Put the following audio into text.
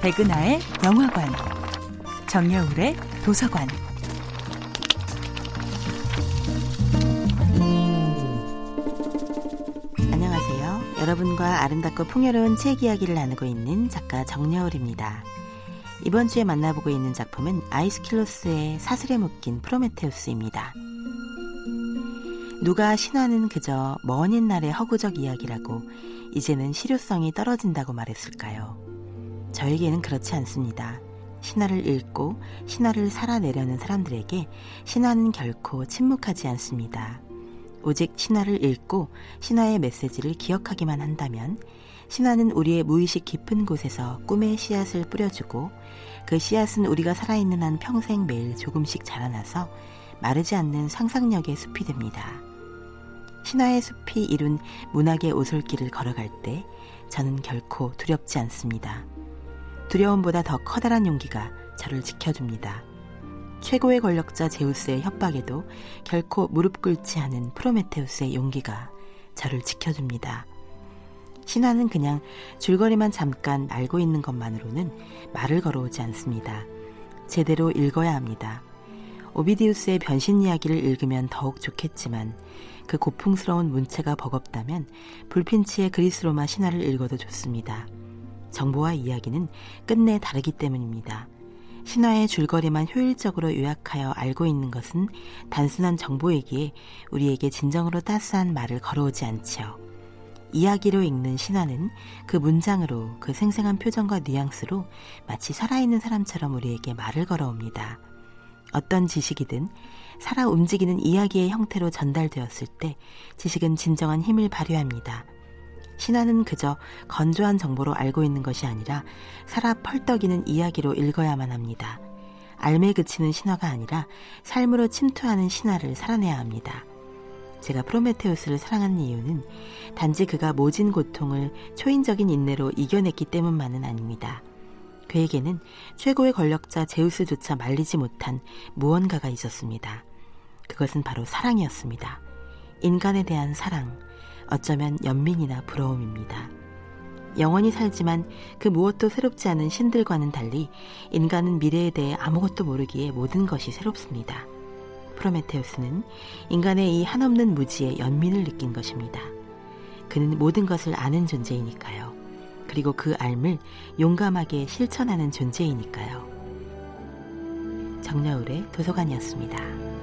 백은하의 영화관, 정여울의 도서관. 안녕하세요. 여러분과 아름답고 풍요로운 책 이야기를 나누고 있는 작가 정여울입니다. 이번 주에 만나보고 있는 작품은 아이스킬로스의 사슬에 묶인 프로메테우스입니다. 누가 신화는 그저 먼 옛날의 허구적 이야기라고 이제는 실효성이 떨어진다고 말했을까요? 저에게는 그렇지 않습니다. 신화를 읽고 신화를 살아내려는 사람들에게 신화는 결코 침묵하지 않습니다. 오직 신화를 읽고 신화의 메시지를 기억하기만 한다면 신화는 우리의 무의식 깊은 곳에서 꿈의 씨앗을 뿌려주고 그 씨앗은 우리가 살아있는 한 평생 매일 조금씩 자라나서 마르지 않는 상상력의 숲이 됩니다. 신화의 숲이 이룬 문학의 오솔길을 걸어갈 때 저는 결코 두렵지 않습니다. 두려움보다 더 커다란 용기가 저를 지켜줍니다. 최고의 권력자 제우스의 협박에도 결코 무릎 꿇지 않은 프로메테우스의 용기가 저를 지켜줍니다. 신화는 그냥 줄거리만 잠깐 알고 있는 것만으로는 말을 걸어오지 않습니다. 제대로 읽어야 합니다. 오비디우스의 변신 이야기를 읽으면 더욱 좋겠지만 그 고풍스러운 문체가 버겁다면 불핀치의 그리스 로마 신화를 읽어도 좋습니다. 정보와 이야기는 끝내 다르기 때문입니다. 신화의 줄거리만 효율적으로 요약하여 알고 있는 것은 단순한 정보이기에 우리에게 진정으로 따스한 말을 걸어오지 않지요. 이야기로 읽는 신화는 그 문장으로 그 생생한 표정과 뉘앙스로 마치 살아있는 사람처럼 우리에게 말을 걸어옵니다. 어떤 지식이든 살아 움직이는 이야기의 형태로 전달되었을 때 지식은 진정한 힘을 발휘합니다. 신화는 그저 건조한 정보로 알고 있는 것이 아니라 살아 펄떡이는 이야기로 읽어야만 합니다. 알매 그치는 신화가 아니라 삶으로 침투하는 신화를 살아내야 합니다. 제가 프로메테우스를 사랑하는 이유는 단지 그가 모진 고통을 초인적인 인내로 이겨냈기 때문만은 아닙니다. 그에게는 최고의 권력자 제우스조차 말리지 못한 무언가가 있었습니다. 그것은 바로 사랑이었습니다. 인간에 대한 사랑, 어쩌면 연민이나 부러움입니다. 영원히 살지만 그 무엇도 새롭지 않은 신들과는 달리 인간은 미래에 대해 아무것도 모르기에 모든 것이 새롭습니다. 프로메테우스는 인간의 이 한없는 무지에 연민을 느낀 것입니다. 그는 모든 것을 아는 존재이니까요. 그리고 그 알을 용감하게 실천하는 존재이니까요. 정여울의 도서관이었습니다.